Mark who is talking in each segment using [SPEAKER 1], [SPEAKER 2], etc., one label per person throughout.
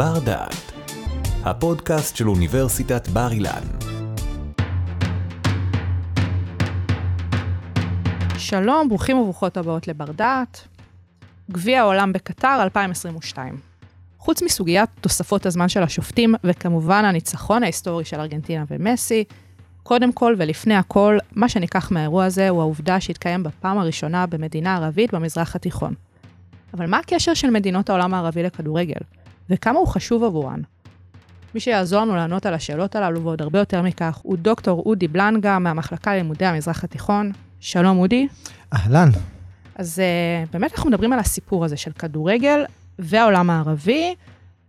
[SPEAKER 1] בר דעת, הפודקאסט של אוניברסיטת בר אילן.
[SPEAKER 2] שלום, ברוכים וברוכות הבאות לבר דעת. גביע העולם בקטר 2022. חוץ מסוגיית תוספות הזמן של השופטים, וכמובן הניצחון ההיסטורי של ארגנטינה ומסי, קודם כל ולפני הכל, מה שניקח מהאירוע הזה הוא העובדה שהתקיים בפעם הראשונה במדינה ערבית במזרח התיכון. אבל מה הקשר של מדינות העולם הערבי לכדורגל? וכמה הוא חשוב עבורן? מי שיעזור לנו לענות על השאלות הללו ועוד הרבה יותר מכך הוא דוקטור אודי בלנגה מהמחלקה ללימודי המזרח התיכון. שלום אודי.
[SPEAKER 3] אהלן.
[SPEAKER 2] אז uh, באמת אנחנו מדברים על הסיפור הזה של כדורגל והעולם הערבי.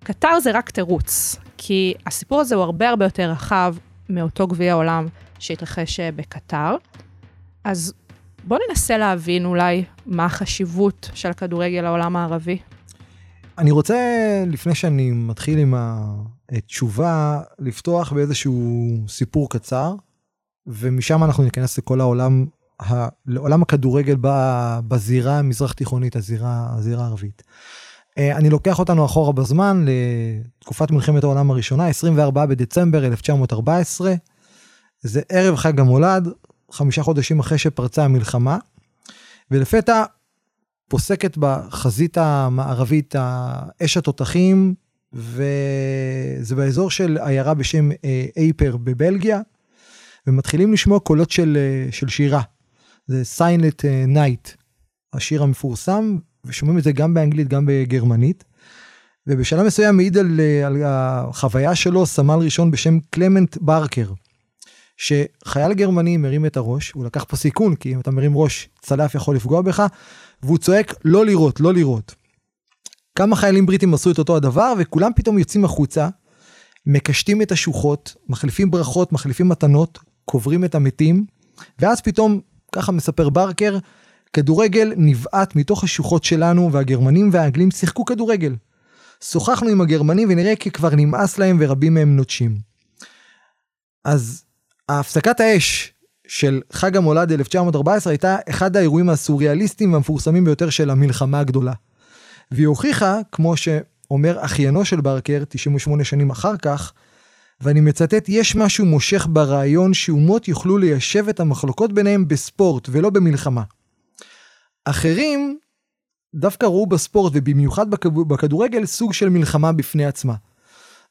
[SPEAKER 2] קטר זה רק תירוץ, כי הסיפור הזה הוא הרבה הרבה יותר רחב מאותו גביע עולם שהתרחש אה, בקטר. אז בואו ננסה להבין אולי מה החשיבות של הכדורגל לעולם הערבי.
[SPEAKER 3] אני רוצה, לפני שאני מתחיל עם התשובה, לפתוח באיזשהו סיפור קצר, ומשם אנחנו ניכנס לכל העולם, לעולם הכדורגל בזירה המזרח תיכונית, הזירה, הזירה הערבית. אה, אני לוקח אותנו אחורה בזמן לתקופת מלחמת העולם הראשונה, 24 בדצמבר 1914. זה ערב חג המולד, חמישה חודשים אחרי שפרצה המלחמה, ולפתע פוסקת בחזית המערבית אש התותחים, וזה באזור של עיירה בשם אה, אייפר בבלגיה, ומתחילים לשמוע קולות של, אה, של שירה. זה Silent Night, השיר המפורסם, ושומעים את זה גם באנגלית, גם בגרמנית. ובשלב מסוים מעיד על, על החוויה שלו סמל ראשון בשם קלמנט ברקר, שחייל גרמני מרים את הראש, הוא לקח פה סיכון, כי אם אתה מרים ראש, צלף יכול לפגוע בך, והוא צועק לא לירות, לא לירות. כמה חיילים בריטים עשו את אותו הדבר, וכולם פתאום יוצאים החוצה, מקשטים את השוחות, מחליפים ברכות, מחליפים מתנות, קוברים את המתים, ואז פתאום, ככה מספר ברקר, כדורגל נבעט מתוך השוחות שלנו והגרמנים והאנגלים שיחקו כדורגל. שוחחנו עם הגרמנים ונראה כי כבר נמאס להם ורבים מהם נוטשים. אז הפסקת האש של חג המולד 1914 הייתה אחד האירועים הסוריאליסטיים והמפורסמים ביותר של המלחמה הגדולה. והיא הוכיחה, כמו שאומר אחיינו של ברקר 98 שנים אחר כך, ואני מצטט, יש משהו מושך ברעיון שאומות יוכלו ליישב את המחלוקות ביניהם בספורט ולא במלחמה. אחרים דווקא ראו בספורט ובמיוחד בכדורגל סוג של מלחמה בפני עצמה.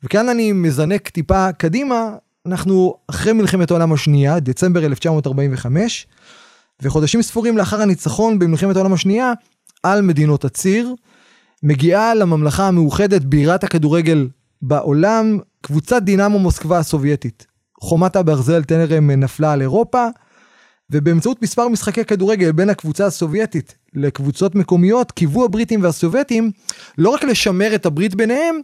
[SPEAKER 3] וכאן אני מזנק טיפה קדימה, אנחנו אחרי מלחמת העולם השנייה, דצמבר 1945, וחודשים ספורים לאחר הניצחון במלחמת העולם השנייה על מדינות הציר, מגיעה לממלכה המאוחדת בירת הכדורגל בעולם, קבוצת דינמו מוסקבה הסובייטית. חומת הברזל טרם נפלה על אירופה, ובאמצעות מספר משחקי כדורגל בין הקבוצה הסובייטית לקבוצות מקומיות, קיוו הבריטים והסובייטים לא רק לשמר את הברית ביניהם,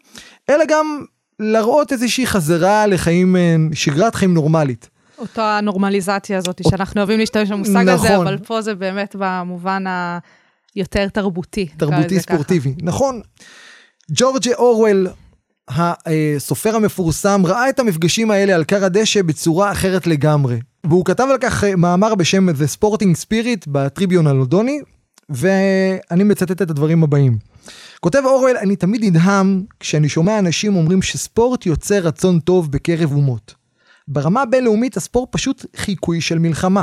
[SPEAKER 3] אלא גם להראות איזושהי חזרה לחיים, אה, שגרת חיים נורמלית.
[SPEAKER 2] אותה הנורמליזציה הזאת שאנחנו אוהבים להשתמש במושג נכון. הזה, אבל פה זה באמת במובן היותר תרבותי.
[SPEAKER 3] תרבותי ספורטיבי, ככה. נכון. ג'ורג'ה אורוול, הסופר המפורסם, ראה את המפגשים האלה על כר הדשא בצורה אחרת לגמרי. והוא כתב על כך אה, מאמר בשם The Sporting Spirit בטריביון הלודוני, ואני מצטט את הדברים הבאים. כותב אורוול, אני תמיד נדהם כשאני שומע אנשים אומרים שספורט יוצר רצון טוב בקרב אומות. ברמה הבינלאומית הספורט פשוט חיקוי של מלחמה.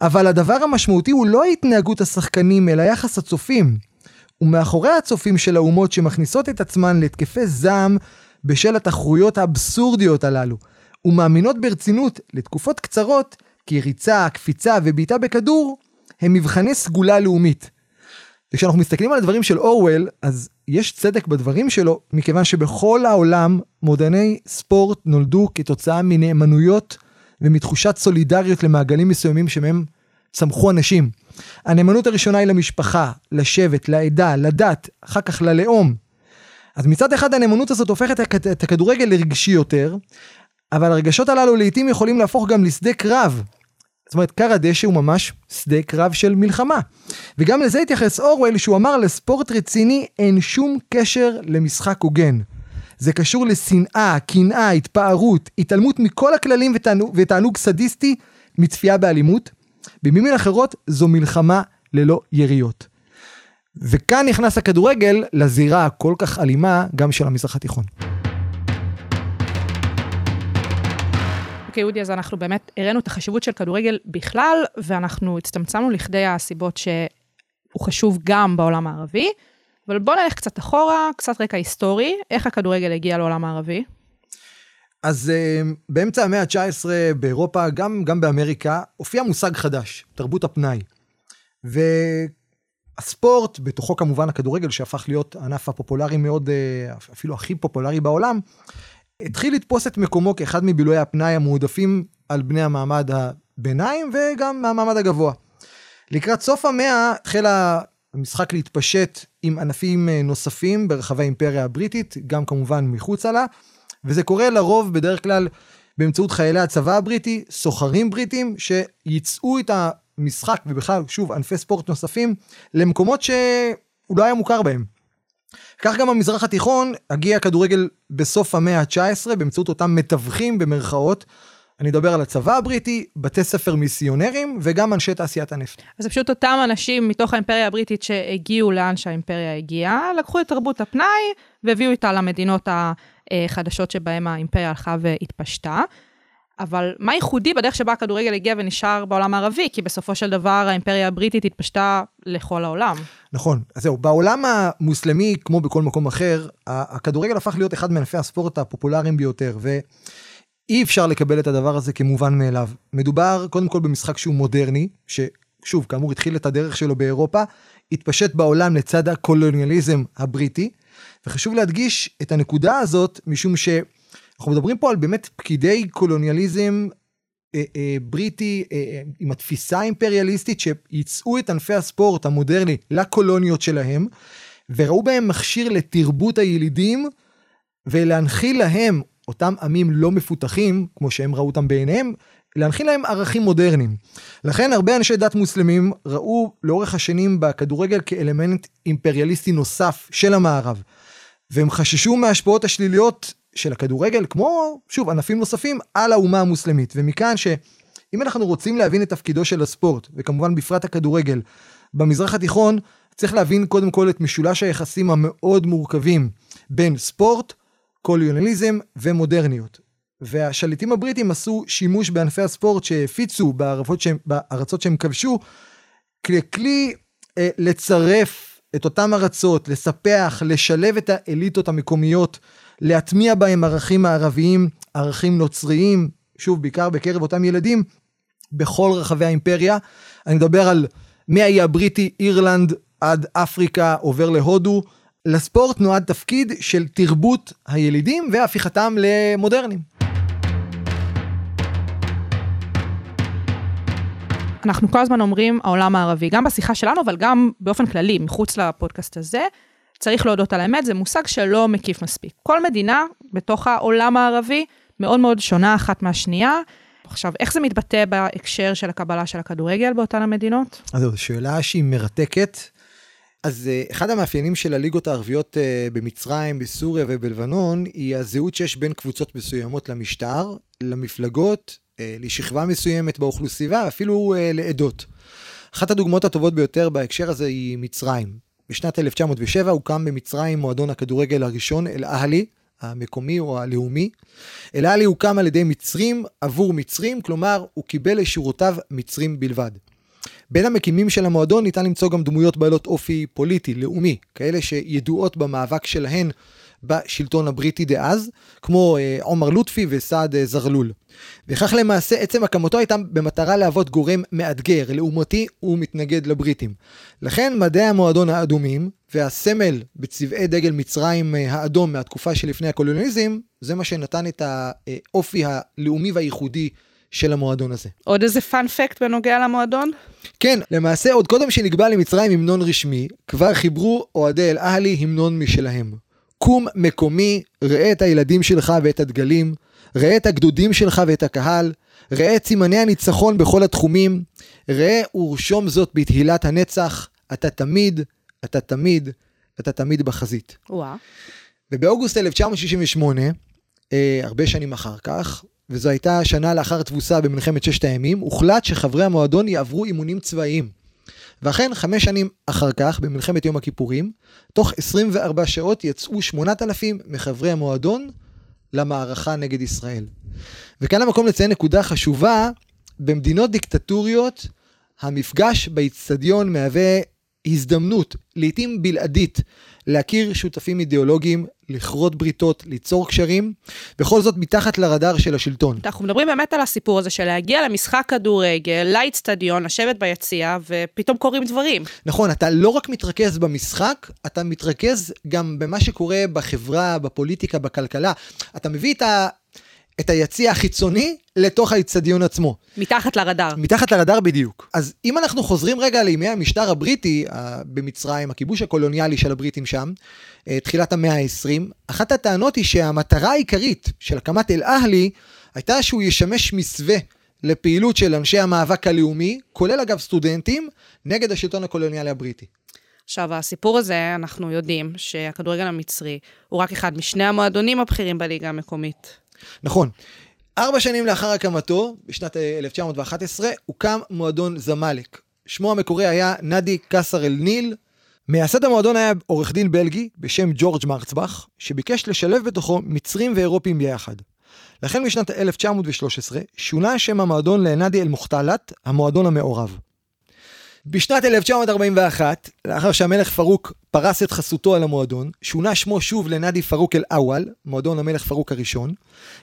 [SPEAKER 3] אבל הדבר המשמעותי הוא לא התנהגות השחקנים, אלא יחס הצופים. ומאחורי הצופים של האומות שמכניסות את עצמן להתקפי זעם בשל התחרויות האבסורדיות הללו, ומאמינות ברצינות לתקופות קצרות כי ריצה, קפיצה ובעיטה בכדור הם מבחני סגולה לאומית. וכשאנחנו מסתכלים על הדברים של אורוול, אז יש צדק בדברים שלו, מכיוון שבכל העולם מודעני ספורט נולדו כתוצאה מנאמנויות ומתחושת סולידריות למעגלים מסוימים שמהם צמחו אנשים. הנאמנות הראשונה היא למשפחה, לשבט, לעדה, לדת, אחר כך ללאום. אז מצד אחד הנאמנות הזאת הופכת את הכדורגל לרגשי יותר, אבל הרגשות הללו לעיתים יכולים להפוך גם לשדה קרב. זאת אומרת, כר הדשא הוא ממש שדה קרב של מלחמה. וגם לזה התייחס אורוול, שהוא אמר לספורט רציני אין שום קשר למשחק הוגן. זה קשור לשנאה, קנאה, התפארות, התעלמות מכל הכללים ותענוג, ותענוג סדיסטי מצפייה באלימות. במילים אחרות, זו מלחמה ללא יריות. וכאן נכנס הכדורגל לזירה הכל כך אלימה גם של המזרח התיכון.
[SPEAKER 2] אוקיי, אודי, אז אנחנו באמת הראינו את החשיבות של כדורגל בכלל, ואנחנו הצטמצמנו לכדי הסיבות שהוא חשוב גם בעולם הערבי. אבל בואו נלך קצת אחורה, קצת רקע היסטורי, איך הכדורגל הגיע לעולם הערבי?
[SPEAKER 3] אז uh, באמצע המאה ה-19 באירופה, גם, גם באמריקה, הופיע מושג חדש, תרבות הפנאי. והספורט, בתוכו כמובן הכדורגל, שהפך להיות הענף הפופולרי מאוד, uh, אפילו הכי פופולרי בעולם, התחיל לתפוס את מקומו כאחד מבילויי הפנאי המועדפים על בני המעמד הביניים וגם מהמעמד הגבוה. לקראת סוף המאה החל המשחק להתפשט עם ענפים אה, נוספים ברחבי האימפריה הבריטית, גם כמובן מחוצה לה, וזה קורה לרוב בדרך כלל באמצעות חיילי הצבא הבריטי, סוחרים בריטים, שייצאו את המשחק, ובכלל, שוב, ענפי ספורט נוספים, למקומות שהוא לא היה מוכר בהם. כך גם במזרח התיכון הגיע הכדורגל בסוף המאה ה-19 באמצעות אותם מתווכים במרכאות. אני אדבר על הצבא הבריטי, בתי ספר מיסיונרים וגם אנשי תעשיית הנפט.
[SPEAKER 2] אז זה פשוט אותם אנשים מתוך האימפריה הבריטית שהגיעו לאן שהאימפריה הגיעה, לקחו את תרבות הפנאי והביאו איתה למדינות החדשות שבהן האימפריה הלכה והתפשטה. אבל מה ייחודי בדרך שבה הכדורגל הגיע ונשאר בעולם הערבי? כי בסופו של דבר האימפריה הבריטית התפשטה לכל העולם.
[SPEAKER 3] נכון, אז זהו, בעולם המוסלמי, כמו בכל מקום אחר, הכדורגל הפך להיות אחד מענפי הספורט הפופולריים ביותר, ואי אפשר לקבל את הדבר הזה כמובן מאליו. מדובר קודם כל במשחק שהוא מודרני, ששוב, כאמור, התחיל את הדרך שלו באירופה, התפשט בעולם לצד הקולוניאליזם הבריטי, וחשוב להדגיש את הנקודה הזאת, משום ש... אנחנו מדברים פה על באמת פקידי קולוניאליזם אה, אה, בריטי אה, אה, עם התפיסה האימפריאליסטית שייצאו את ענפי הספורט המודרני לקולוניות שלהם וראו בהם מכשיר לתרבות הילידים ולהנחיל להם אותם עמים לא מפותחים כמו שהם ראו אותם בעיניהם להנחיל להם ערכים מודרניים. לכן הרבה אנשי דת מוסלמים ראו לאורך השנים בכדורגל כאלמנט אימפריאליסטי נוסף של המערב. והם חששו מההשפעות השליליות של הכדורגל, כמו, שוב, ענפים נוספים, על האומה המוסלמית. ומכאן שאם אנחנו רוצים להבין את תפקידו של הספורט, וכמובן בפרט הכדורגל, במזרח התיכון, צריך להבין קודם כל את משולש היחסים המאוד מורכבים בין ספורט, קוליונליזם ומודרניות. והשליטים הבריטים עשו שימוש בענפי הספורט שהפיצו בארצות שהם, בארצות שהם כבשו, ככלי אה, לצרף את אותם ארצות, לספח, לשלב את האליטות המקומיות להטמיע בהם ערכים מערביים, ערכים נוצריים, שוב, בעיקר בקרב אותם ילדים, בכל רחבי האימפריה. אני מדבר על מהאי הבריטי, אירלנד, עד אפריקה, עובר להודו. לספורט נועד תפקיד של תרבות הילידים והפיכתם למודרניים.
[SPEAKER 2] אנחנו כל הזמן אומרים העולם הערבי, גם בשיחה שלנו, אבל גם באופן כללי, מחוץ לפודקאסט הזה. צריך להודות על האמת, זה מושג שלא מקיף מספיק. כל מדינה בתוך העולם הערבי מאוד מאוד שונה אחת מהשנייה. עכשיו, איך זה מתבטא בהקשר של הקבלה של הכדורגל באותן המדינות?
[SPEAKER 3] אז זו שאלה שהיא מרתקת. אז אה, אחד המאפיינים של הליגות הערביות אה, במצרים, בסוריה ובלבנון, היא הזהות שיש בין קבוצות מסוימות למשטר, למפלגות, אה, לשכבה מסוימת באוכלוסייה, אפילו לעדות. אחת הדוגמאות הטובות ביותר בהקשר הזה היא מצרים. בשנת 1907 הוקם במצרים מועדון הכדורגל הראשון, אל-אהלי, המקומי או הלאומי. אל-אהלי הוקם על ידי מצרים עבור מצרים, כלומר הוא קיבל לשורותיו מצרים בלבד. בין המקימים של המועדון ניתן למצוא גם דמויות בעלות אופי פוליטי, לאומי, כאלה שידועות במאבק שלהן בשלטון הבריטי דאז, כמו אה, עומר לוטפי וסעד אה, זרלול. וכך למעשה עצם הקמתו הייתה במטרה להוות גורם מאתגר, לעומתי ומתנגד לבריטים. לכן מדעי המועדון האדומים והסמל בצבעי דגל מצרים אה, האדום מהתקופה שלפני הקולוניאליזם, זה מה שנתן את האופי הלאומי והייחודי של המועדון הזה.
[SPEAKER 2] עוד איזה פאנפקט בנוגע למועדון?
[SPEAKER 3] כן, למעשה עוד קודם שנקבע למצרים המנון רשמי, כבר חיברו אוהדי אל-אהלי המנון משלהם. קום מקומי, ראה את הילדים שלך ואת הדגלים, ראה את הגדודים שלך ואת הקהל, ראה את סימני הניצחון בכל התחומים, ראה ורשום זאת בתהילת הנצח, אתה תמיד, אתה תמיד, אתה תמיד בחזית.
[SPEAKER 2] וואו.
[SPEAKER 3] ובאוגוסט 1968, אה, הרבה שנים אחר כך, וזו הייתה שנה לאחר תבוסה במלחמת ששת הימים, הוחלט שחברי המועדון יעברו אימונים צבאיים. ואכן, חמש שנים אחר כך, במלחמת יום הכיפורים, תוך 24 שעות יצאו 8,000 מחברי המועדון למערכה נגד ישראל. וכאן המקום לציין נקודה חשובה, במדינות דיקטטוריות, המפגש באיצטדיון מהווה הזדמנות, לעתים בלעדית, להכיר שותפים אידיאולוגיים, לכרות בריתות, ליצור קשרים, בכל זאת מתחת לרדאר של השלטון.
[SPEAKER 2] אנחנו מדברים באמת על הסיפור הזה של להגיע למשחק כדורגל, לאיצטדיון, לשבת ביציע, ופתאום קורים דברים.
[SPEAKER 3] נכון, אתה לא רק מתרכז במשחק, אתה מתרכז גם במה שקורה בחברה, בפוליטיקה, בכלכלה. אתה מביא את ה... את היציע החיצוני לתוך האיצטדיון עצמו.
[SPEAKER 2] מתחת לרדאר.
[SPEAKER 3] מתחת לרדאר בדיוק. אז אם אנחנו חוזרים רגע לימי המשטר הבריטי במצרים, הכיבוש הקולוניאלי של הבריטים שם, אה, תחילת המאה ה-20, אחת הטענות היא שהמטרה העיקרית של הקמת אל-אהלי הייתה שהוא ישמש מסווה לפעילות של אנשי המאבק הלאומי, כולל אגב סטודנטים, נגד השלטון הקולוניאלי הבריטי.
[SPEAKER 2] עכשיו, הסיפור הזה, אנחנו יודעים שהכדורגל המצרי הוא רק אחד משני המועדונים הבכירים בליגה המקומית.
[SPEAKER 3] נכון. ארבע שנים לאחר הקמתו, בשנת 1911, אה, הוקם מועדון זמאלק. שמו המקורי היה נדי קסר אל ניל. מייסד המועדון היה עורך דין בלגי בשם ג'ורג' מרצבך, שביקש לשלב בתוכו מצרים ואירופים ביחד. לכן בשנת 1913 שונה שם המועדון לנדי אל מוכתלט, המועדון המעורב. בשנת 1941, לאחר שהמלך פרוק פרס את חסותו על המועדון, שונה שמו שוב לנדי פרוק אל-אוול, מועדון המלך פרוק הראשון,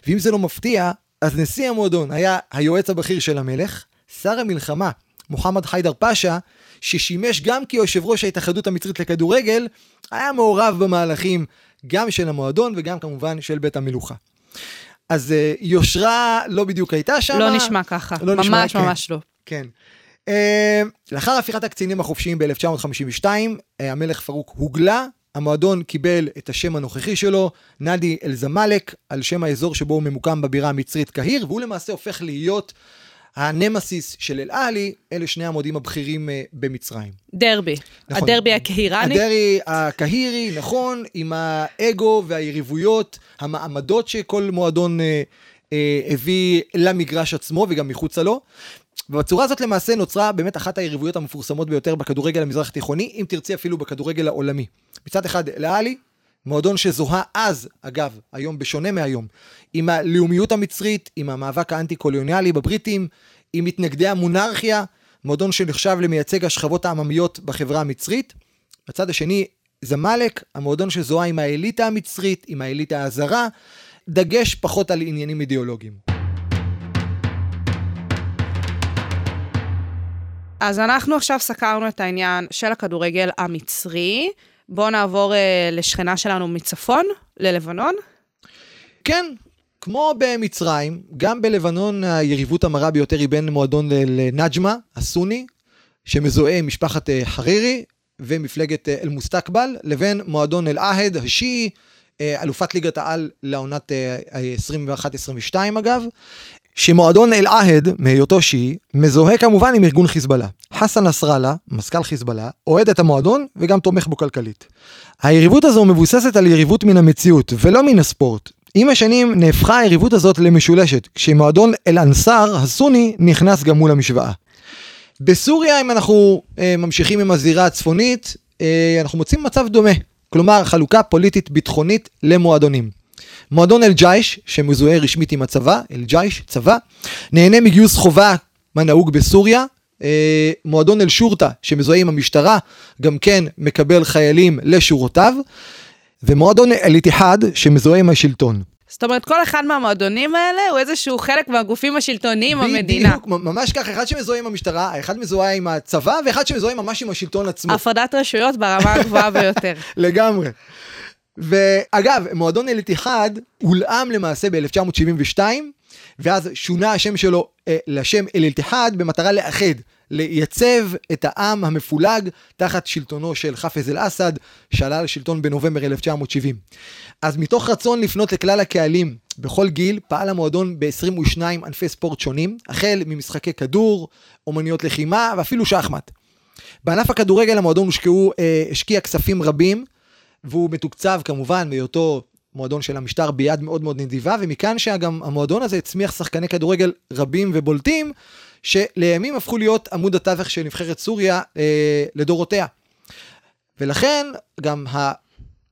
[SPEAKER 3] ואם זה לא מפתיע, אז נשיא המועדון היה היועץ הבכיר של המלך, שר המלחמה, מוחמד חיידר פאשה, ששימש גם כיושב ראש ההתאחדות המצרית לכדורגל, היה מעורב במהלכים גם של המועדון וגם כמובן של בית המלוכה. אז uh, יושרה לא בדיוק הייתה שם.
[SPEAKER 2] לא נשמע ככה, לא ממש נשמע. ממש כן. לא.
[SPEAKER 3] כן. אה, לאחר הפיכת הקצינים החופשיים ב-1952, אה, המלך פרוק הוגלה, המועדון קיבל את השם הנוכחי שלו, נאדי אל-זמאלק, על שם האזור שבו הוא ממוקם בבירה המצרית קהיר, והוא למעשה הופך להיות הנמסיס של אל-עלי, אלה שני המועדים הבכירים uh, במצרים.
[SPEAKER 2] דרבי. נכון. הדרבי הקהירני?
[SPEAKER 3] הדרבי הקהירי, נכון, עם האגו והיריבויות, המעמדות שכל מועדון uh, uh, הביא למגרש עצמו וגם מחוצה לו. ובצורה הזאת למעשה נוצרה באמת אחת היריבויות המפורסמות ביותר בכדורגל המזרח התיכוני, אם תרצי אפילו בכדורגל העולמי. מצד אחד, לאלי, מועדון שזוהה אז, אגב, היום בשונה מהיום, עם הלאומיות המצרית, עם המאבק האנטי-קולוניאלי בבריטים, עם מתנגדי המונרכיה, מועדון שנחשב למייצג השכבות העממיות בחברה המצרית. בצד השני, זמאלק, המועדון שזוהה עם האליטה המצרית, עם האליטה הזרה, דגש פחות על עניינים אידיאולוגיים.
[SPEAKER 2] אז אנחנו עכשיו סקרנו את העניין של הכדורגל המצרי. בואו נעבור אה, לשכנה שלנו מצפון, ללבנון.
[SPEAKER 3] כן, כמו במצרים, גם בלבנון היריבות המרה ביותר היא בין מועדון לנג'מה, הסוני, שמזוהה עם משפחת אה, חרירי ומפלגת אה, אל-מוסתקבל, לבין מועדון אל-עהד, השיעי, אה, אלופת ליגת העל לעונת 21-22 אגב, שמועדון אל-עהד, מהיותו שיעי, מזוהה כמובן עם ארגון חיזבאללה. חסן נסראללה, מזכ"ל חיזבאללה, אוהד את המועדון וגם תומך בו כלכלית. היריבות הזו מבוססת על יריבות מן המציאות, ולא מן הספורט. עם השנים נהפכה היריבות הזאת למשולשת, כשמועדון אל-אנסאר הסוני נכנס גם מול המשוואה. בסוריה, אם אנחנו אה, ממשיכים עם הזירה הצפונית, אה, אנחנו מוצאים מצב דומה. כלומר, חלוקה פוליטית ביטחונית למועדונים. מועדון אל-ג'ייש, שמזוהה רשמית עם הצבא, אל-ג'ייש, צבא, נהנה מגיוס חובה, מה נהוג בסוריה. אה, מועדון אל-שורטה, שמזוהה עם המשטרה, גם כן מקבל חיילים לשורותיו. ומועדון אל-איתיחד, שמזוהה עם השלטון.
[SPEAKER 2] זאת אומרת, כל אחד מהמועדונים האלה הוא איזשהו חלק מהגופים השלטוניים במדינה.
[SPEAKER 3] בדיוק, ממש ככה, אחד שמזוהה עם המשטרה, אחד מזוהה עם הצבא, ואחד שמזוהה ממש עם השלטון עצמו.
[SPEAKER 2] הפרדת רשויות ברמה הגבוהה ביותר.
[SPEAKER 3] לגמרי. ואגב, מועדון אל-איתיחד הולאם למעשה ב-1972, ואז שונה השם שלו אה, לשם אל-איתיחד במטרה לאחד, לייצב את העם המפולג תחת שלטונו של חאפז אל-אסד, שעלה לשלטון בנובמבר 1970. אז מתוך רצון לפנות לכלל הקהלים בכל גיל, פעל המועדון ב-22 ענפי ספורט שונים, החל ממשחקי כדור, אומניות לחימה ואפילו שחמט. בענף הכדורגל המועדון הושקעו, אה, השקיע כספים רבים, והוא מתוקצב כמובן מהיותו מועדון של המשטר ביד מאוד מאוד נדיבה, ומכאן שגם המועדון הזה הצמיח שחקני כדורגל רבים ובולטים, שלימים הפכו להיות עמוד התווך של נבחרת סוריה אה, לדורותיה. ולכן גם ה...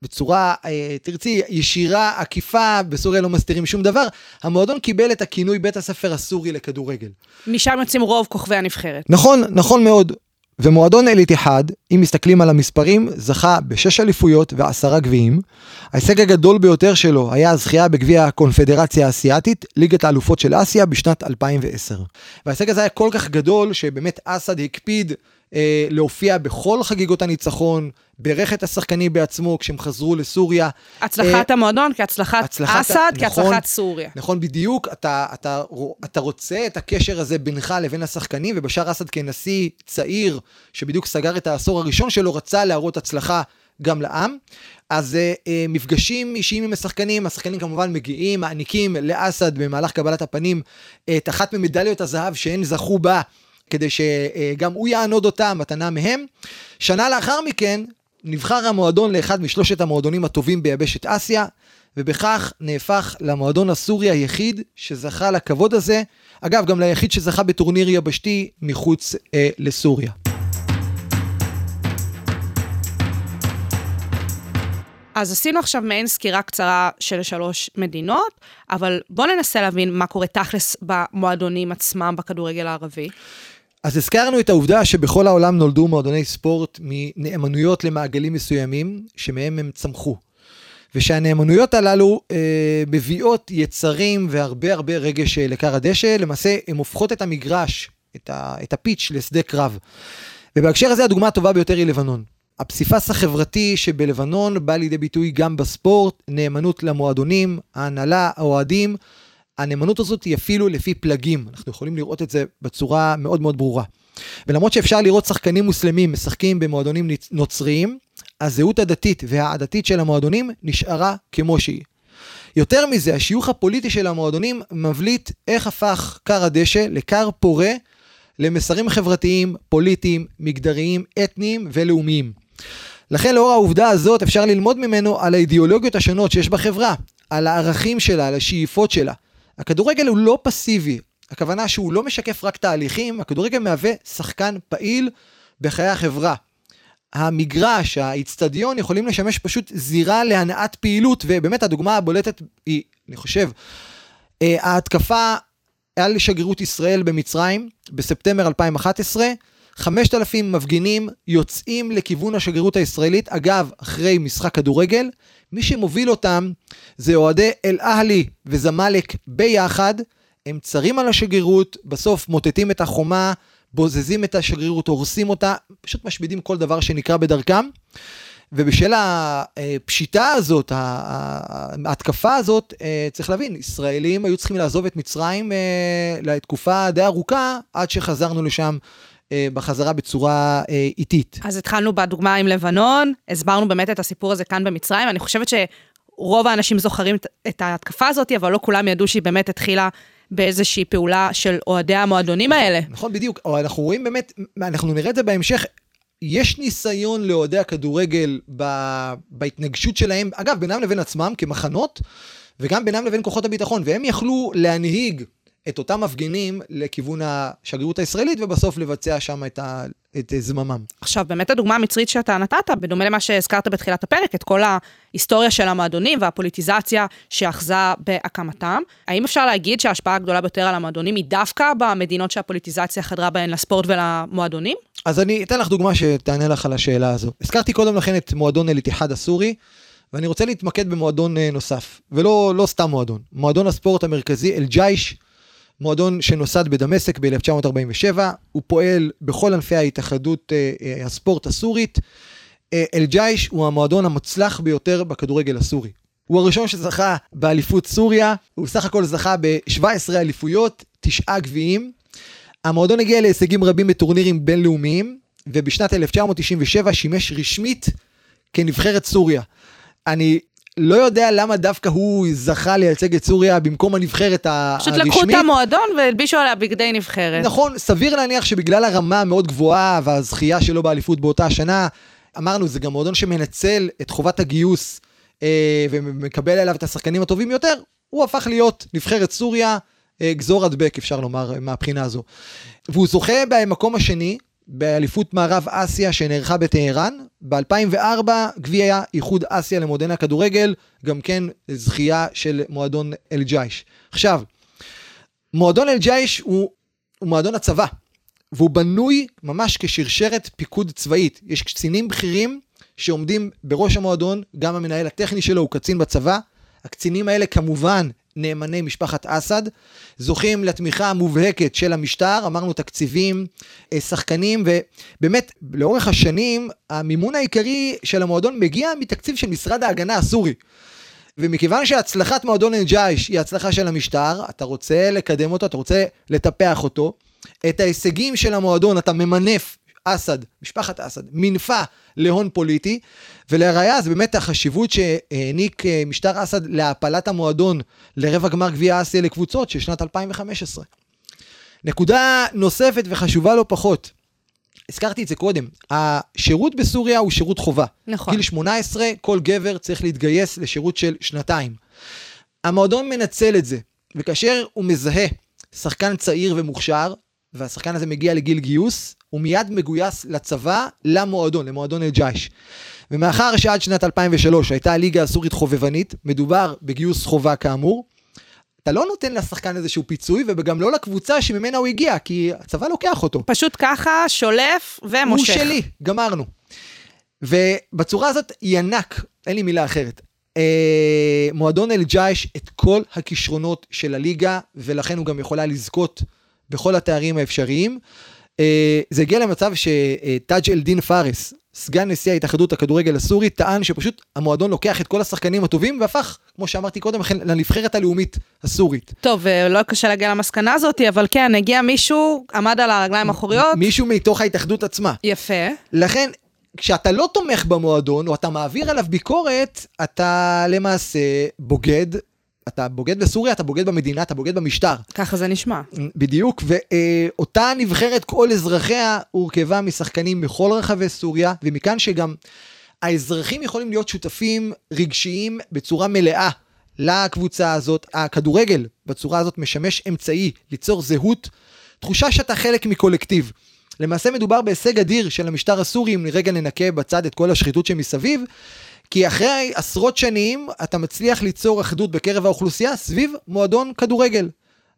[SPEAKER 3] בצורה, אה, תרצי, ישירה, עקיפה, בסוריה לא מסתירים שום דבר, המועדון קיבל את הכינוי בית הספר הסורי לכדורגל.
[SPEAKER 2] משם יוצאים רוב כוכבי הנבחרת.
[SPEAKER 3] נכון, נכון מאוד. ומועדון אל-איתיחד, אם מסתכלים על המספרים, זכה בשש אליפויות ועשרה גביעים. ההישג הגדול ביותר שלו היה הזכייה בגביע הקונפדרציה האסייתית, ליגת האלופות של אסיה, בשנת 2010. וההישג הזה היה כל כך גדול, שבאמת אסד הקפיד אה, להופיע בכל חגיגות הניצחון, בירך את השחקנים בעצמו כשהם חזרו לסוריה.
[SPEAKER 2] הצלחת אה, המועדון כהצלחת אסד, נכון, כהצלחת סוריה.
[SPEAKER 3] נכון, בדיוק. אתה, אתה, אתה רוצה את הקשר הזה בינך לבין השחקנים, ובשאר אסד כנשיא צעיר, שבדיוק סגר את העשור הראשון שלו, רצה להראות הצלחה גם לעם. אז uh, uh, מפגשים אישיים עם השחקנים, השחקנים כמובן מגיעים, מעניקים לאסד במהלך קבלת הפנים את אחת ממדליות הזהב שהן זכו בה כדי שגם הוא יענוד אותה, מתנה מהם. שנה לאחר מכן, נבחר המועדון לאחד משלושת המועדונים הטובים ביבשת אסיה, ובכך נהפך למועדון הסורי היחיד שזכה לכבוד הזה, אגב, גם ליחיד שזכה בטורניר יבשתי מחוץ אה, לסוריה.
[SPEAKER 2] אז עשינו עכשיו מעין סקירה קצרה של שלוש מדינות, אבל בואו ננסה להבין מה קורה תכלס במועדונים עצמם בכדורגל הערבי.
[SPEAKER 3] אז הזכרנו את העובדה שבכל העולם נולדו מועדוני ספורט מנאמנויות למעגלים מסוימים, שמהם הם צמחו. ושהנאמנויות הללו אה, מביאות יצרים והרבה הרבה רגש אה, לכר הדשא, למעשה הן הופכות את המגרש, את, ה, את הפיץ' לשדה קרב. ובהקשר הזה הדוגמה הטובה ביותר היא לבנון. הפסיפס החברתי שבלבנון בא לידי ביטוי גם בספורט, נאמנות למועדונים, ההנהלה, האוהדים, הנאמנות הזאת היא אפילו לפי פלגים, אנחנו יכולים לראות את זה בצורה מאוד מאוד ברורה. ולמרות שאפשר לראות שחקנים מוסלמים משחקים במועדונים נוצריים, הזהות הדתית והעדתית של המועדונים נשארה כמו שהיא. יותר מזה, השיוך הפוליטי של המועדונים מבליט איך הפך כר הדשא לכר פורה למסרים חברתיים, פוליטיים, מגדריים, אתניים ולאומיים. לכן לאור העובדה הזאת אפשר ללמוד ממנו על האידיאולוגיות השונות שיש בחברה, על הערכים שלה, על השאיפות שלה. הכדורגל הוא לא פסיבי, הכוונה שהוא לא משקף רק תהליכים, הכדורגל מהווה שחקן פעיל בחיי החברה. המגרש, האיצטדיון, יכולים לשמש פשוט זירה להנעת פעילות, ובאמת הדוגמה הבולטת היא, אני חושב, אה, ההתקפה על שגרירות ישראל במצרים בספטמבר 2011, 5,000 מפגינים יוצאים לכיוון השגרירות הישראלית, אגב, אחרי משחק כדורגל, מי שמוביל אותם זה אוהדי אל-אהלי וזמאלק ביחד, הם צרים על השגרירות, בסוף מוטטים את החומה, בוזזים את השגרירות, הורסים אותה, פשוט משמידים כל דבר שנקרא בדרכם. ובשל הפשיטה הזאת, ההתקפה הזאת, אה, צריך להבין, ישראלים היו צריכים לעזוב את מצרים אה, לתקופה די ארוכה, עד שחזרנו לשם בחזרה בצורה אה, איטית.
[SPEAKER 2] אז התחלנו בדוגמה עם לבנון, הסברנו באמת את הסיפור הזה כאן במצרים, אני חושבת שרוב האנשים זוכרים את ההתקפה הזאת, אבל לא כולם ידעו שהיא באמת התחילה באיזושהי פעולה של אוהדי המועדונים האלה.
[SPEAKER 3] נכון, בדיוק, אנחנו רואים באמת, אנחנו נראה את זה בהמשך, יש ניסיון לאוהדי הכדורגל ב... בהתנגשות שלהם, אגב, בינם לבין עצמם כמחנות, וגם בינם לבין כוחות הביטחון, והם יכלו להנהיג את אותם מפגינים לכיוון השגרירות הישראלית, ובסוף לבצע שם את, ה, את זממם.
[SPEAKER 2] עכשיו, באמת הדוגמה המצרית שאתה נתת, בדומה למה שהזכרת בתחילת הפרק, את כל ההיסטוריה של המועדונים והפוליטיזציה שאחזה בהקמתם, האם אפשר להגיד שההשפעה הגדולה ביותר על המועדונים היא דווקא במדינות שהפוליטיזציה חדרה בהן לספורט ולמועדונים?
[SPEAKER 3] אז אני אתן לך דוגמה שתענה לך על השאלה הזו. הזכרתי קודם לכן את מועדון אל-איתיחד הסורי. ואני רוצה להתמקד במועדון אה, נוסף, ולא לא סתם מועדון, מועדון הספורט המרכזי אל-ג'ייש מועדון שנוסד בדמשק ב-1947, הוא פועל בכל ענפי ההתאחדות אה, אה, הספורט הסורית. אה, אל-ג'ייש הוא המועדון המוצלח ביותר בכדורגל הסורי. הוא הראשון שזכה באליפות סוריה, הוא סך הכל זכה ב-17 אליפויות, תשעה גביעים. המועדון הגיע להישגים רבים בטורנירים בינלאומיים, ובשנת 1997 שימש רשמית כנבחרת סוריה. אני לא יודע למה דווקא הוא זכה לייצג את סוריה במקום הנבחרת הרשמית.
[SPEAKER 2] פשוט לקחו את המועדון והלבישו עליה בגדי נבחרת.
[SPEAKER 3] נכון, סביר להניח שבגלל הרמה המאוד גבוהה והזכייה שלו באליפות באותה השנה, אמרנו, זה גם מועדון שמנצל את חובת הגיוס אה, ומקבל אליו את השחקנים הטובים יותר, הוא הפך להיות נבחרת סוריה אה, גזור הדבק, אפשר לומר, מהבחינה הזו. והוא זוכה במקום השני, באליפות מערב אסיה שנערכה בטהרן. ב-2004 גביע איחוד אסיה למועדוני הכדורגל, גם כן זכייה של מועדון אל-ג'ייש. עכשיו, מועדון אל-ג'ייש הוא, הוא מועדון הצבא, והוא בנוי ממש כשרשרת פיקוד צבאית. יש קצינים בכירים שעומדים בראש המועדון, גם המנהל הטכני שלו הוא קצין בצבא. הקצינים האלה כמובן נאמני משפחת אסד, זוכים לתמיכה המובהקת של המשטר, אמרנו תקציבים, אה, שחקנים, ובאמת לאורך השנים המימון העיקרי של המועדון מגיע מתקציב של משרד ההגנה הסורי. ומכיוון שהצלחת מועדון אל-ג'ייש היא הצלחה של המשטר, אתה רוצה לקדם אותו, אתה רוצה לטפח אותו, את ההישגים של המועדון אתה ממנף אסד, משפחת אסד, מינפה להון פוליטי, ולראיה זה באמת החשיבות שהעניק אה, משטר אסד להפלת המועדון לרבע גמר גביע אסיה לקבוצות של שנת 2015. נקודה נוספת וחשובה לא פחות, הזכרתי את זה קודם, השירות בסוריה הוא שירות חובה.
[SPEAKER 2] נכון.
[SPEAKER 3] גיל 18, כל גבר צריך להתגייס לשירות של שנתיים. המועדון מנצל את זה, וכאשר הוא מזהה שחקן צעיר ומוכשר, והשחקן הזה מגיע לגיל גיוס, הוא מיד מגויס לצבא, למועדון, למועדון אל-ג'ייש. ומאחר שעד שנת 2003 הייתה הליגה הסורית חובבנית, מדובר בגיוס חובה כאמור, אתה לא נותן לשחקן איזשהו פיצוי, וגם לא לקבוצה שממנה הוא הגיע, כי הצבא לוקח אותו.
[SPEAKER 2] פשוט ככה, שולף ומושך.
[SPEAKER 3] הוא שלי, גמרנו. ובצורה הזאת ינק, אין לי מילה אחרת. אה, מועדון אל-ג'ייש את כל הכישרונות של הליגה, ולכן הוא גם יכול היה לזכות בכל התארים האפשריים. אה, זה הגיע למצב שטאג' אל-דין פארס, סגן נשיא ההתאחדות הכדורגל הסורית, טען שפשוט המועדון לוקח את כל השחקנים הטובים והפך, כמו שאמרתי קודם לכן, לנבחרת הלאומית הסורית.
[SPEAKER 2] טוב, אה, לא קשה להגיע למסקנה הזאת, אבל כן, הגיע מישהו, עמד על הרגליים האחוריות.
[SPEAKER 3] מישהו מתוך ההתאחדות עצמה.
[SPEAKER 2] יפה.
[SPEAKER 3] לכן, כשאתה לא תומך במועדון, או אתה מעביר עליו ביקורת, אתה למעשה בוגד אתה בוגד בסוריה, אתה בוגד במדינה, אתה בוגד במשטר.
[SPEAKER 2] ככה זה נשמע.
[SPEAKER 3] בדיוק, ואותה נבחרת, כל אזרחיה, הורכבה משחקנים מכל רחבי סוריה, ומכאן שגם האזרחים יכולים להיות שותפים רגשיים בצורה מלאה לקבוצה הזאת. הכדורגל בצורה הזאת משמש אמצעי ליצור זהות, תחושה שאתה חלק מקולקטיב. למעשה מדובר בהישג אדיר של המשטר הסורי, אם לרגע ננקה בצד את כל השחיתות שמסביב, כי אחרי עשרות שנים אתה מצליח ליצור אחדות בקרב האוכלוסייה סביב מועדון כדורגל.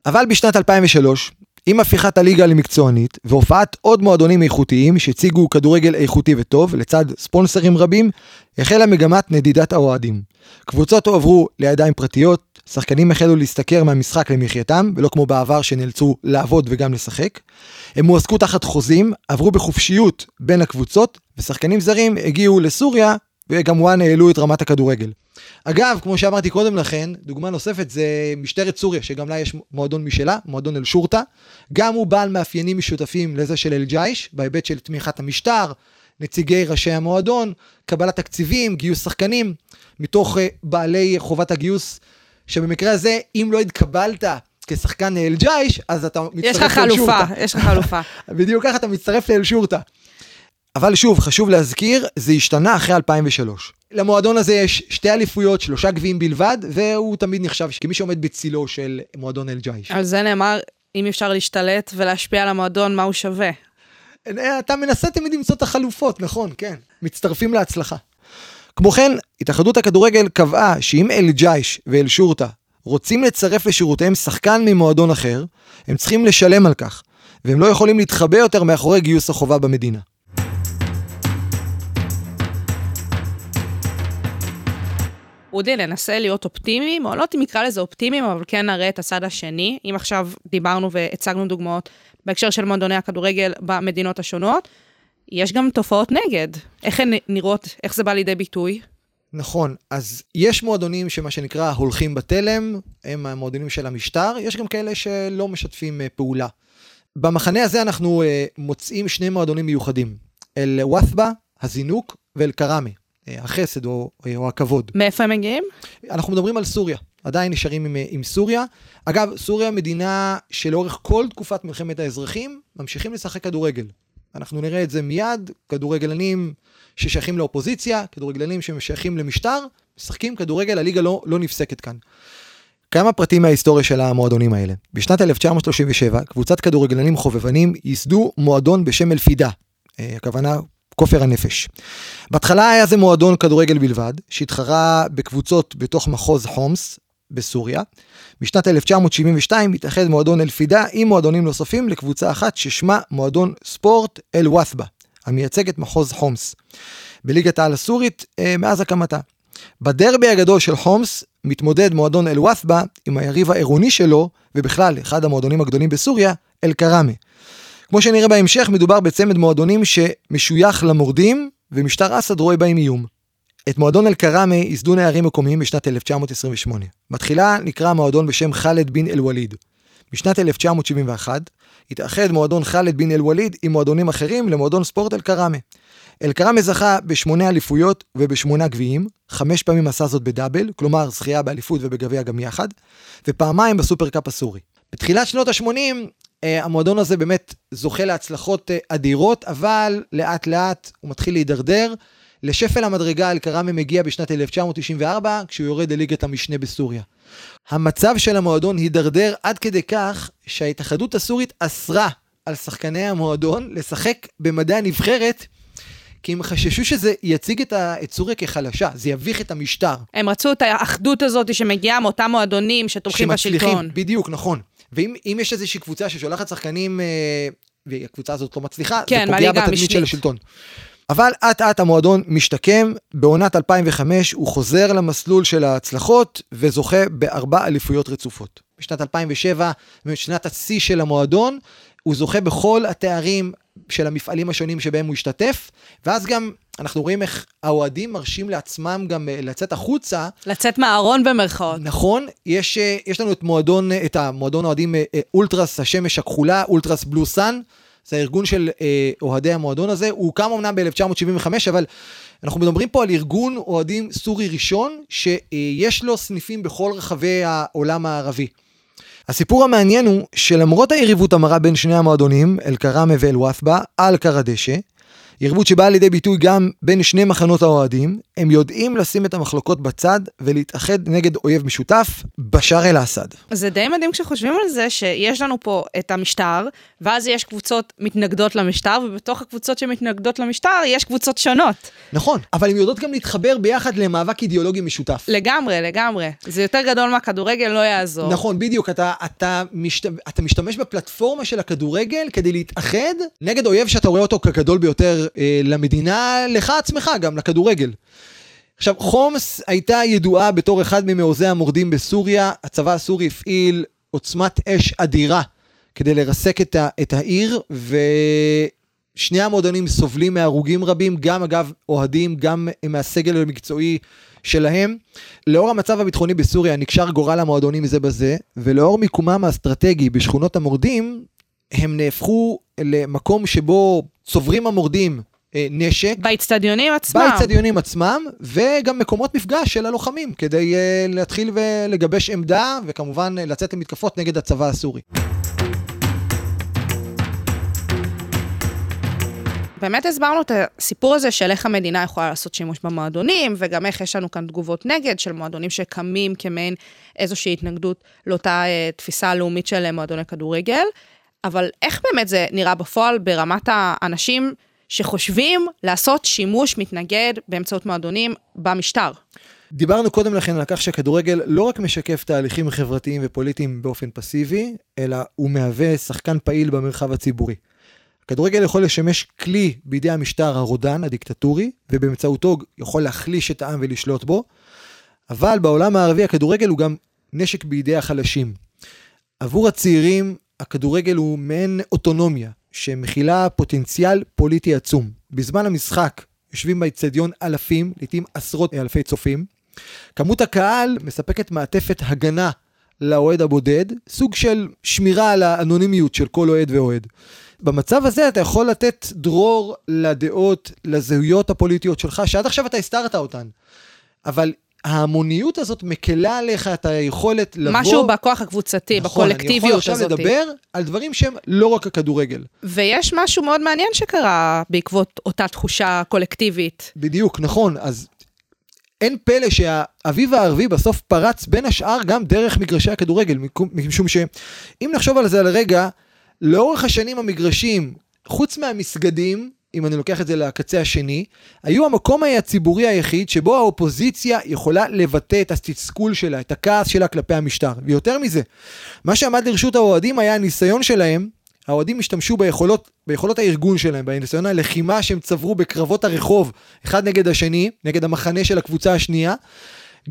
[SPEAKER 3] אבל בשנת 2003, עם הפיכת הליגה למקצוענית והופעת עוד מועדונים איכותיים שהציגו כדורגל איכותי וטוב לצד ספונסרים רבים, החלה מגמת נדידת האוהדים. קבוצות הועברו לידיים פרטיות, שחקנים החלו להשתכר מהמשחק למחייתם, ולא כמו בעבר שנאלצו לעבוד וגם לשחק. הם מועסקו תחת חוזים, עברו בחופשיות בין הקבוצות, ושחקנים זרים הגיעו לסוריה וכמובן העלו את רמת הכדורגל. אגב, כמו שאמרתי קודם לכן, דוגמה נוספת זה משטרת סוריה, שגם לה יש מועדון משלה, מועדון אל-שורטה. גם הוא בעל מאפיינים משותפים לזה של אל-ג'ייש, בהיבט של תמיכת המשטר, נציגי ראשי המועדון, קבלת תקציבים, גיוס שחקנים, מתוך uh, בעלי חובת הגיוס, שבמקרה הזה, אם לא התקבלת כשחקן אל-ג'ייש, אז אתה מצטרף לאל-שורטה.
[SPEAKER 2] יש לך חלופה, יש לך חלופה.
[SPEAKER 3] בדיוק ככה אתה מצטרף לאל-שורטה. אבל שוב, חשוב להזכיר, זה השתנה אחרי 2003. למועדון הזה יש שתי אליפויות, שלושה גביעים בלבד, והוא תמיד נחשב כמי שעומד בצילו של מועדון אל-ג'ייש.
[SPEAKER 2] על זה נאמר, אם אפשר להשתלט ולהשפיע על המועדון, מה הוא שווה.
[SPEAKER 3] אתה מנסה תמיד למצוא את החלופות, נכון, כן. מצטרפים להצלחה. כמו כן, התאחדות הכדורגל קבעה שאם אל-ג'ייש ואל-שורטה רוצים לצרף לשירותיהם שחקן ממועדון אחר, הם צריכים לשלם על כך, והם לא יכולים להתחבא יותר מאחורי גיוס החובה במדינה.
[SPEAKER 2] אודי, ננסה להיות אופטימיים, או לא יודעת אם נקרא לזה אופטימיים, אבל כן נראה את הצד השני. אם עכשיו דיברנו והצגנו דוגמאות בהקשר של מועדוני הכדורגל במדינות השונות, יש גם תופעות נגד. איך הן נראות, איך זה בא לידי ביטוי?
[SPEAKER 3] נכון, אז יש מועדונים שמה שנקרא הולכים בתלם, הם המועדונים של המשטר, יש גם כאלה שלא משתפים אה, פעולה. במחנה הזה אנחנו אה, מוצאים שני מועדונים מיוחדים, אל-ות'בה, הזינוק, ואל-כראמה. אה, החסד או, אה, או הכבוד.
[SPEAKER 2] מאיפה הם מגיעים?
[SPEAKER 3] אנחנו מדברים על סוריה, עדיין נשארים עם, אה, עם סוריה. אגב, סוריה מדינה שלאורך כל תקופת מלחמת האזרחים ממשיכים לשחק כדורגל. אנחנו נראה את זה מיד, כדורגלנים ששייכים לאופוזיציה, כדורגלנים ששייכים למשטר, משחקים כדורגל, הליגה לא, לא נפסקת כאן. כמה פרטים מההיסטוריה של המועדונים האלה. בשנת 1937, קבוצת כדורגלנים חובבנים ייסדו מועדון בשם אלפידה, אה, הכוונה כופר הנפש. בהתחלה היה זה מועדון כדורגל בלבד, שהתחרה בקבוצות בתוך מחוז חומס בסוריה. בשנת 1972 התאחד מועדון אלפידה עם מועדונים נוספים לקבוצה אחת ששמה מועדון ספורט אל-ות'בה, המייצג את מחוז חומס. בליגת העל הסורית אה, מאז הקמתה. בדרבי הגדול של חומס מתמודד מועדון אל-ות'בה עם היריב העירוני שלו, ובכלל אחד המועדונים הגדולים בסוריה, אל-כראמה. כמו שנראה בהמשך, מדובר בצמד מועדונים שמשוייך למורדים, ומשטר אסד רואה בהם איום. את מועדון אל-כראמה ייסדו נערים מקומיים בשנת 1928. בתחילה נקרא המועדון בשם חאלד בן אל-וליד. בשנת 1971 התאחד מועדון חאלד בן אל-וליד עם מועדונים אחרים למועדון ספורט אל-כראמה. אל-כראמה זכה בשמונה אליפויות ובשמונה גביעים, חמש פעמים עשה זאת בדאבל, כלומר זכייה באליפות ובגביע גם יחד, ופעמיים בסופרקאפ הסורי. בתחילת שנות ה-80 אה, המועדון הזה באמת זוכה להצלחות אה, אדירות, אבל לאט לאט הוא מתחיל להידרדר. לשפל המדרגה אל-כראמה מגיע בשנת 1994, כשהוא יורד לליגת המשנה בסוריה. המצב של המועדון הידרדר עד כדי כך שההתאחדות הסורית אסרה על שחקני המועדון לשחק במדעי הנבחרת כי הם חששו שזה יציג את, ה... את סוריה כחלשה, זה יביך את המשטר.
[SPEAKER 2] הם רצו את האחדות הזאת שמגיעה מאותם מועדונים שתומכים בשלטון.
[SPEAKER 3] בדיוק, נכון. ואם יש איזושהי קבוצה ששולחת שחקנים, אה, והקבוצה הזאת לא מצליחה,
[SPEAKER 2] כן,
[SPEAKER 3] זה פוגע בתדמית של השלטון. אבל אט אט המועדון משתקם, בעונת 2005 הוא חוזר למסלול של ההצלחות וזוכה בארבע אליפויות רצופות. בשנת 2007, בשנת השיא של המועדון, הוא זוכה בכל התארים של המפעלים השונים שבהם הוא השתתף, ואז גם אנחנו רואים איך האוהדים מרשים לעצמם גם אה, לצאת החוצה.
[SPEAKER 2] לצאת מהארון במרכאות.
[SPEAKER 3] נכון, יש, אה, יש לנו את מועדון, אה, את המועדון אוהדים אולטרס השמש הכחולה, אולטרס בלו סאן, זה הארגון של אוהדי המועדון הזה, הוא הוקם אמנם ב-1975, אבל אנחנו מדברים פה על ארגון אוהדים סורי ראשון, שיש לו סניפים בכל רחבי העולם הערבי. הסיפור המעניין הוא שלמרות היריבות המרה בין שני המועדונים, אל-כראמה ואל-ות'בה, על קר הדשא, יריבות שבאה לידי ביטוי גם בין שני מחנות האוהדים, הם יודעים לשים את המחלוקות בצד ולהתאחד נגד אויב משותף, בשאר אל-אסד.
[SPEAKER 2] זה די מדהים כשחושבים על זה שיש לנו פה את המשטר, ואז יש קבוצות מתנגדות למשטר, ובתוך הקבוצות שמתנגדות למשטר יש קבוצות שונות.
[SPEAKER 3] נכון, אבל הן יודעות גם להתחבר ביחד למאבק אידיאולוגי משותף.
[SPEAKER 2] לגמרי, לגמרי. זה יותר גדול מהכדורגל, לא יעזור.
[SPEAKER 3] נכון, בדיוק. אתה, אתה, משת... אתה משתמש בפלטפורמה של הכדורגל כדי להתאחד נגד אויב שאתה רואה אותו כגדול ביותר למדינה, לך עצמך גם, לכדורגל. עכשיו, חומס הייתה ידועה בתור אחד ממעוזי המורדים בסוריה, הצבא הסורי הפעיל עוצמת אש אדירה כדי לרסק את, ה, את העיר, ושני המועדונים סובלים מהרוגים רבים, גם אגב אוהדים, גם מהסגל המקצועי שלהם. לאור המצב הביטחוני בסוריה נקשר גורל המועדונים זה בזה, ולאור מיקומם האסטרטגי בשכונות המורדים, הם נהפכו למקום שבו צוברים המורדים אה, נשק.
[SPEAKER 2] באצטדיונים עצמם.
[SPEAKER 3] באצטדיונים עצמם, וגם מקומות מפגש של הלוחמים, כדי uh, להתחיל ולגבש עמדה, וכמובן uh, לצאת למתקפות נגד הצבא הסורי.
[SPEAKER 2] באמת הסברנו את הסיפור הזה של איך המדינה יכולה לעשות שימוש במועדונים, וגם איך יש לנו כאן תגובות נגד של מועדונים שקמים כמעין איזושהי התנגדות לאותה uh, תפיסה לאומית של מועדוני כדורגל. אבל איך באמת זה נראה בפועל ברמת האנשים שחושבים לעשות שימוש מתנגד באמצעות מועדונים במשטר.
[SPEAKER 3] דיברנו קודם לכן על כך שהכדורגל לא רק משקף תהליכים חברתיים ופוליטיים באופן פסיבי, אלא הוא מהווה שחקן פעיל במרחב הציבורי. הכדורגל יכול לשמש כלי בידי המשטר הרודן, הדיקטטורי, ובאמצעותו יכול להחליש את העם ולשלוט בו, אבל בעולם הערבי הכדורגל הוא גם נשק בידי החלשים. עבור הצעירים הכדורגל הוא מעין אוטונומיה, שמכילה פוטנציאל פוליטי עצום. בזמן המשחק יושבים באצטדיון אלפים, לעיתים עשרות אלפי צופים. כמות הקהל מספקת מעטפת הגנה לאוהד הבודד, סוג של שמירה על האנונימיות של כל אוהד ואוהד. במצב הזה אתה יכול לתת דרור לדעות, לזהויות הפוליטיות שלך, שעד עכשיו אתה הסתרת אותן. אבל ההמוניות הזאת מקלה עליך את היכולת לבוא...
[SPEAKER 2] משהו בכוח הקבוצתי, נכון, בקולקטיביות הזאת.
[SPEAKER 3] נכון, אני יכול עכשיו לדבר על דברים שהם לא רק הכדורגל.
[SPEAKER 2] ויש משהו מאוד מעניין שקרה בעקבות אותה תחושה קולקטיבית.
[SPEAKER 3] בדיוק, נכון. אז אין פלא שהאביב הערבי בסוף פרץ בין השאר גם דרך מגרשי הכדורגל, משום שאם נחשוב על זה על רגע, לאורך השנים המגרשים, חוץ מהמסגדים, אם אני לוקח את זה לקצה השני, היו המקום הציבורי היחיד שבו האופוזיציה יכולה לבטא את התסכול שלה, את הכעס שלה כלפי המשטר. ויותר מזה, מה שעמד לרשות האוהדים היה הניסיון שלהם, האוהדים השתמשו ביכולות, ביכולות הארגון שלהם, בניסיון הלחימה שהם צברו בקרבות הרחוב, אחד נגד השני, נגד המחנה של הקבוצה השנייה,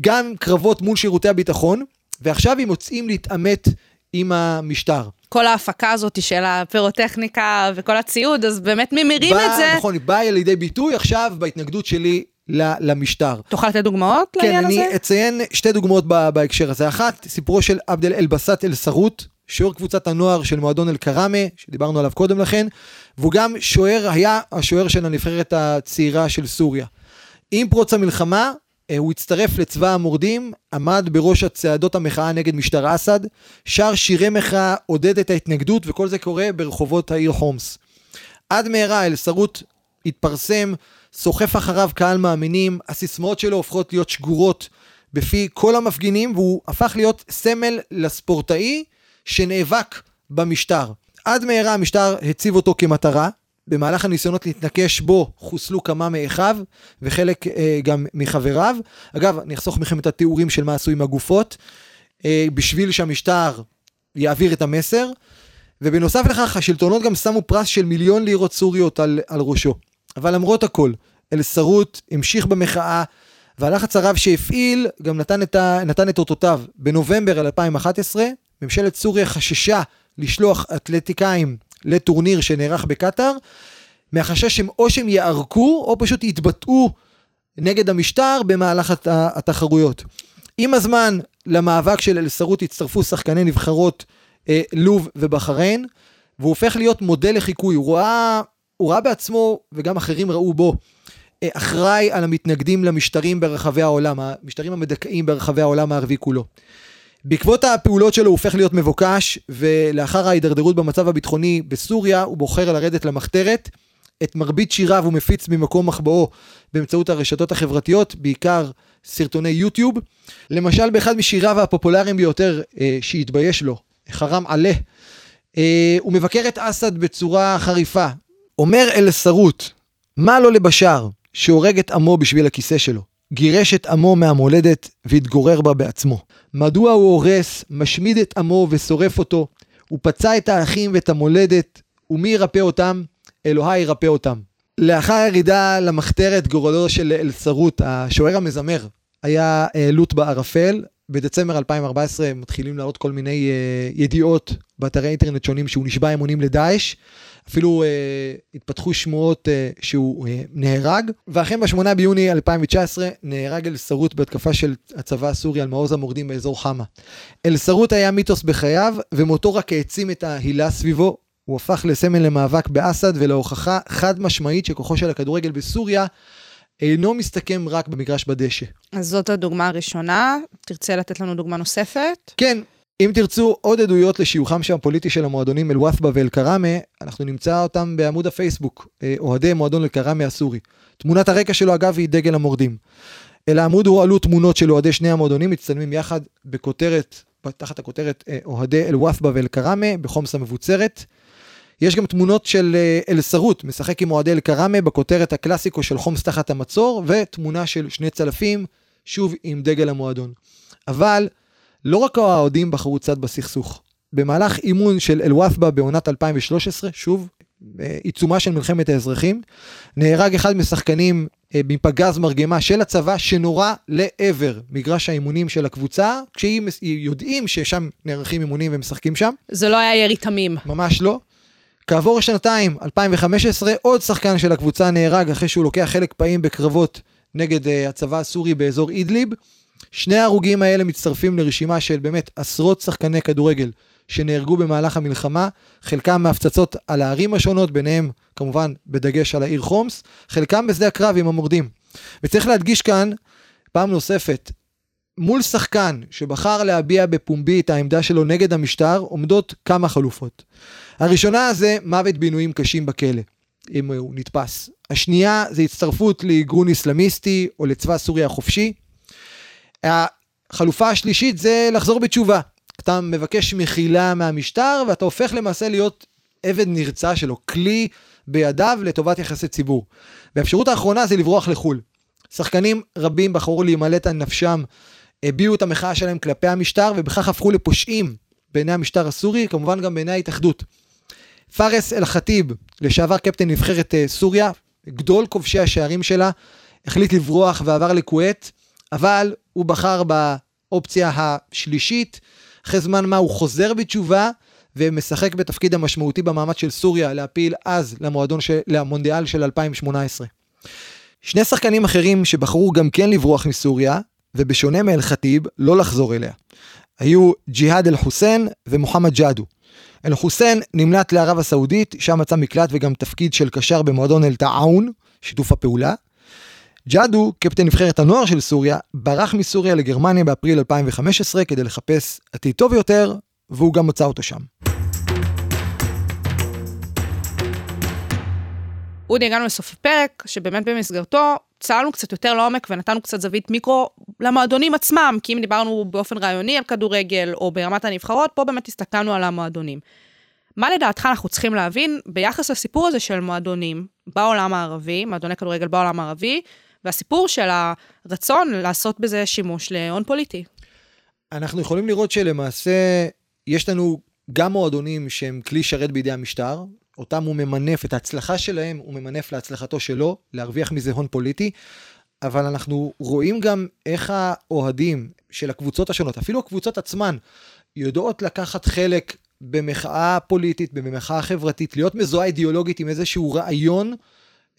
[SPEAKER 3] גם קרבות מול שירותי הביטחון, ועכשיו הם מוצאים להתעמת עם המשטר.
[SPEAKER 2] כל ההפקה הזאת של הפירוטכניקה וכל הציוד, אז באמת ממירים בא, את זה.
[SPEAKER 3] נכון, היא באה לידי ביטוי עכשיו בהתנגדות שלי למשטר.
[SPEAKER 2] תוכל לתת דוגמאות
[SPEAKER 3] כן,
[SPEAKER 2] לעניין הזה?
[SPEAKER 3] כן, אני אציין שתי דוגמאות בהקשר הזה. אחת, סיפורו של עבד אל-בסט אל-סרוט, שוער קבוצת הנוער של מועדון אל-כראמה, שדיברנו עליו קודם לכן, והוא גם שוער, היה השוער של הנבחרת הצעירה של סוריה. עם פרוץ המלחמה, הוא הצטרף לצבא המורדים, עמד בראש הצעדות המחאה נגד משטר אסד, שר שירי מחאה, עודד את ההתנגדות, וכל זה קורה ברחובות העיר חומס. עד מהרה אל-סרוט התפרסם, סוחף אחריו קהל מאמינים, הסיסמאות שלו הופכות להיות שגורות בפי כל המפגינים, והוא הפך להיות סמל לספורטאי שנאבק במשטר. עד מהרה המשטר הציב אותו כמטרה, במהלך הניסיונות להתנקש בו חוסלו כמה מאחיו וחלק אה, גם מחבריו. אגב, אני אחסוך מכם את התיאורים של מה עשו עם הגופות, אה, בשביל שהמשטר יעביר את המסר. ובנוסף לכך, השלטונות גם שמו פרס של מיליון לירות סוריות על, על ראשו. אבל למרות הכל, אל-סרוט המשיך במחאה, והלחץ הרב שהפעיל גם נתן את, ה, נתן את אותותיו. בנובמבר 2011, ממשלת סוריה חששה לשלוח אתלטיקאים לטורניר שנערך בקטאר, מהחשש שהם או שהם יערקו או פשוט יתבטאו נגד המשטר במהלך הת... התחרויות. עם הזמן למאבק של אל-סרוט הצטרפו שחקני נבחרות אה, לוב ובחריין, והוא הופך להיות מודל לחיקוי. הוא ראה, הוא ראה בעצמו, וגם אחרים ראו בו, אה, אחראי על המתנגדים למשטרים ברחבי העולם, המשטרים המדכאים ברחבי העולם הערבי כולו. בעקבות הפעולות שלו הוא הופך להיות מבוקש, ולאחר ההידרדרות במצב הביטחוני בסוריה, הוא בוחר לרדת למחתרת. את מרבית שיריו הוא מפיץ ממקום מחבואו באמצעות הרשתות החברתיות, בעיקר סרטוני יוטיוב. למשל, באחד משיריו הפופולריים ביותר אה, שהתבייש לו, חרם עלה, אה, הוא מבקר את אסד בצורה חריפה. אומר אל סרוט, מה לו לבשאר, שהורג את עמו בשביל הכיסא שלו? גירש את עמו מהמולדת והתגורר בה בעצמו. מדוע הוא הורס, משמיד את עמו ושורף אותו? הוא פצע את האחים ואת המולדת, ומי ירפא אותם? אלוהי ירפא אותם. לאחר הירידה למחתרת גורלו של אל-סרוט, השוער המזמר, היה אה, לוט בערפל. בדצמבר 2014 מתחילים לעלות כל מיני uh, ידיעות באתרי אינטרנט שונים שהוא נשבע אמונים לדאעש. אפילו uh, התפתחו שמועות uh, שהוא uh, נהרג, ואכן ב-8 ביוני 2019 נהרג אל-סרוט בהתקפה של הצבא הסורי על מעוז המורדים באזור חמה. אל-סרוט היה מיתוס בחייו, ומותו רק העצים את ההילה סביבו. הוא הפך לסמל למאבק באסד ולהוכחה חד משמעית שכוחו של הכדורגל בסוריה אינו מסתכם רק במגרש בדשא.
[SPEAKER 2] אז זאת הדוגמה הראשונה. תרצה לתת לנו דוגמה נוספת?
[SPEAKER 3] כן, אם תרצו עוד עדויות לשיוכם שם הפוליטי של המועדונים אל-ופבה ואל-כראמה, אנחנו נמצא אותם בעמוד הפייסבוק, אה, אוהדי מועדון אל-כראמה הסורי. תמונת הרקע שלו אגב היא דגל המורדים. אל העמוד הועלו תמונות של אוהדי שני המועדונים מצטלמים יחד בכותרת, תחת הכותרת אה, אוהדי אל-ופבה ואל-כראמה בחומס המבוצרת. יש גם תמונות של אה, אל-סרוט, משחק עם אוהדי אל-כראמה בכותרת הקלאסיקו של חומס תחת המצור, ותמונה של שני צלפים, שוב עם דגל המועדון. אבל לא רק האוהדים בחרו צד בסכסוך. במהלך אימון של אל-ופבה בעונת 2013, שוב, בעיצומה של מלחמת האזרחים, נהרג אחד משחקנים אה, מפגז מרגמה של הצבא שנורה לעבר מגרש האימונים של הקבוצה, כשהם יודעים ששם נערכים אימונים ומשחקים שם.
[SPEAKER 2] זה לא היה ירי תמים.
[SPEAKER 3] ממש לא. כעבור שנתיים, 2015, עוד שחקן של הקבוצה נהרג אחרי שהוא לוקח חלק פעיל בקרבות נגד uh, הצבא הסורי באזור אידליב. שני ההרוגים האלה מצטרפים לרשימה של באמת עשרות שחקני כדורגל שנהרגו במהלך המלחמה, חלקם מהפצצות על הערים השונות, ביניהם כמובן בדגש על העיר חומס, חלקם בשדה הקרב עם המורדים. וצריך להדגיש כאן, פעם נוספת, מול שחקן שבחר להביע בפומבי את העמדה שלו נגד המשטר, עומדות כמה חלופות. הראשונה זה מוות בעינויים קשים בכלא, אם הוא נתפס. השנייה זה הצטרפות לארגון אסלאמיסטי או לצבא סוריה החופשי. החלופה השלישית זה לחזור בתשובה. אתה מבקש מחילה מהמשטר ואתה הופך למעשה להיות עבד נרצע שלו, כלי בידיו לטובת יחסי ציבור. והאפשרות האחרונה זה לברוח לחו"ל. שחקנים רבים בחרו להימלט על נפשם, הביעו את המחאה שלהם כלפי המשטר ובכך הפכו לפושעים בעיני המשטר הסורי, כמובן גם בעיני ההתאחדות. פארס אל-חטיב, לשעבר קפטן נבחרת אה, סוריה, גדול כובשי השערים שלה, החליט לברוח ועבר לכווית, אבל הוא בחר באופציה השלישית. אחרי זמן מה הוא חוזר בתשובה ומשחק בתפקיד המשמעותי במאמץ של סוריה להפיל אז למועדון של, למונדיאל של 2018. שני שחקנים אחרים שבחרו גם כן לברוח מסוריה, ובשונה מאל-חטיב, לא לחזור אליה. היו ג'יהאד אל-חוסיין ומוחמד ג'אדו. אל-חוסיין נמלט לערב הסעודית, שם מצא מקלט וגם תפקיד של קשר במועדון אל-תעאון, שיתוף הפעולה. ג'אדו, קפטן נבחרת הנוער של סוריה, ברח מסוריה לגרמניה באפריל 2015 כדי לחפש עתיד טוב יותר, והוא גם מצא אותו שם.
[SPEAKER 2] אודי, הגענו לסוף הפרק, שבאמת במסגרתו צללנו קצת יותר לעומק ונתנו קצת זווית מיקרו למועדונים עצמם, כי אם דיברנו באופן רעיוני על כדורגל או ברמת הנבחרות, פה באמת הסתכלנו על המועדונים. מה לדעתך אנחנו צריכים להבין ביחס לסיפור הזה של מועדונים בעולם הערבי, מועדוני כדורגל בעולם הערבי, והסיפור של הרצון לעשות בזה שימוש להון פוליטי?
[SPEAKER 3] אנחנו יכולים לראות שלמעשה יש לנו גם מועדונים שהם כלי שרת בידי המשטר, אותם הוא ממנף, את ההצלחה שלהם הוא ממנף להצלחתו שלו, להרוויח מזה הון פוליטי, אבל אנחנו רואים גם איך האוהדים של הקבוצות השונות, אפילו הקבוצות עצמן, יודעות לקחת חלק במחאה פוליטית, במחאה חברתית, להיות מזוהה אידיאולוגית עם איזשהו רעיון,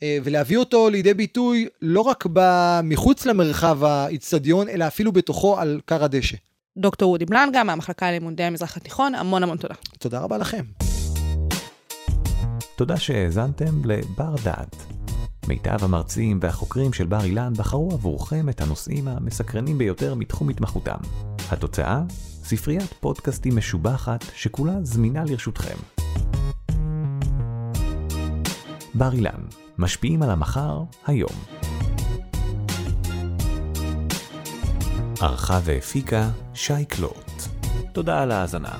[SPEAKER 3] אה, ולהביא אותו לידי ביטוי לא רק מחוץ למרחב האיצטדיון, אלא אפילו בתוכו על כר הדשא.
[SPEAKER 2] דוקטור אודי בלנגה מהמחלקה ללימודי המזרח התיכון, המון המון תודה.
[SPEAKER 3] תודה רבה לכם.
[SPEAKER 1] תודה שהאזנתם לבר דעת. מיטב המרצים והחוקרים של בר אילן בחרו עבורכם את הנושאים המסקרנים ביותר מתחום התמחותם. התוצאה? ספריית פודקאסטים משובחת שכולה זמינה לרשותכם. בר אילן, משפיעים על המחר, היום. ערכה והפיקה שי קלוט. תודה על ההאזנה.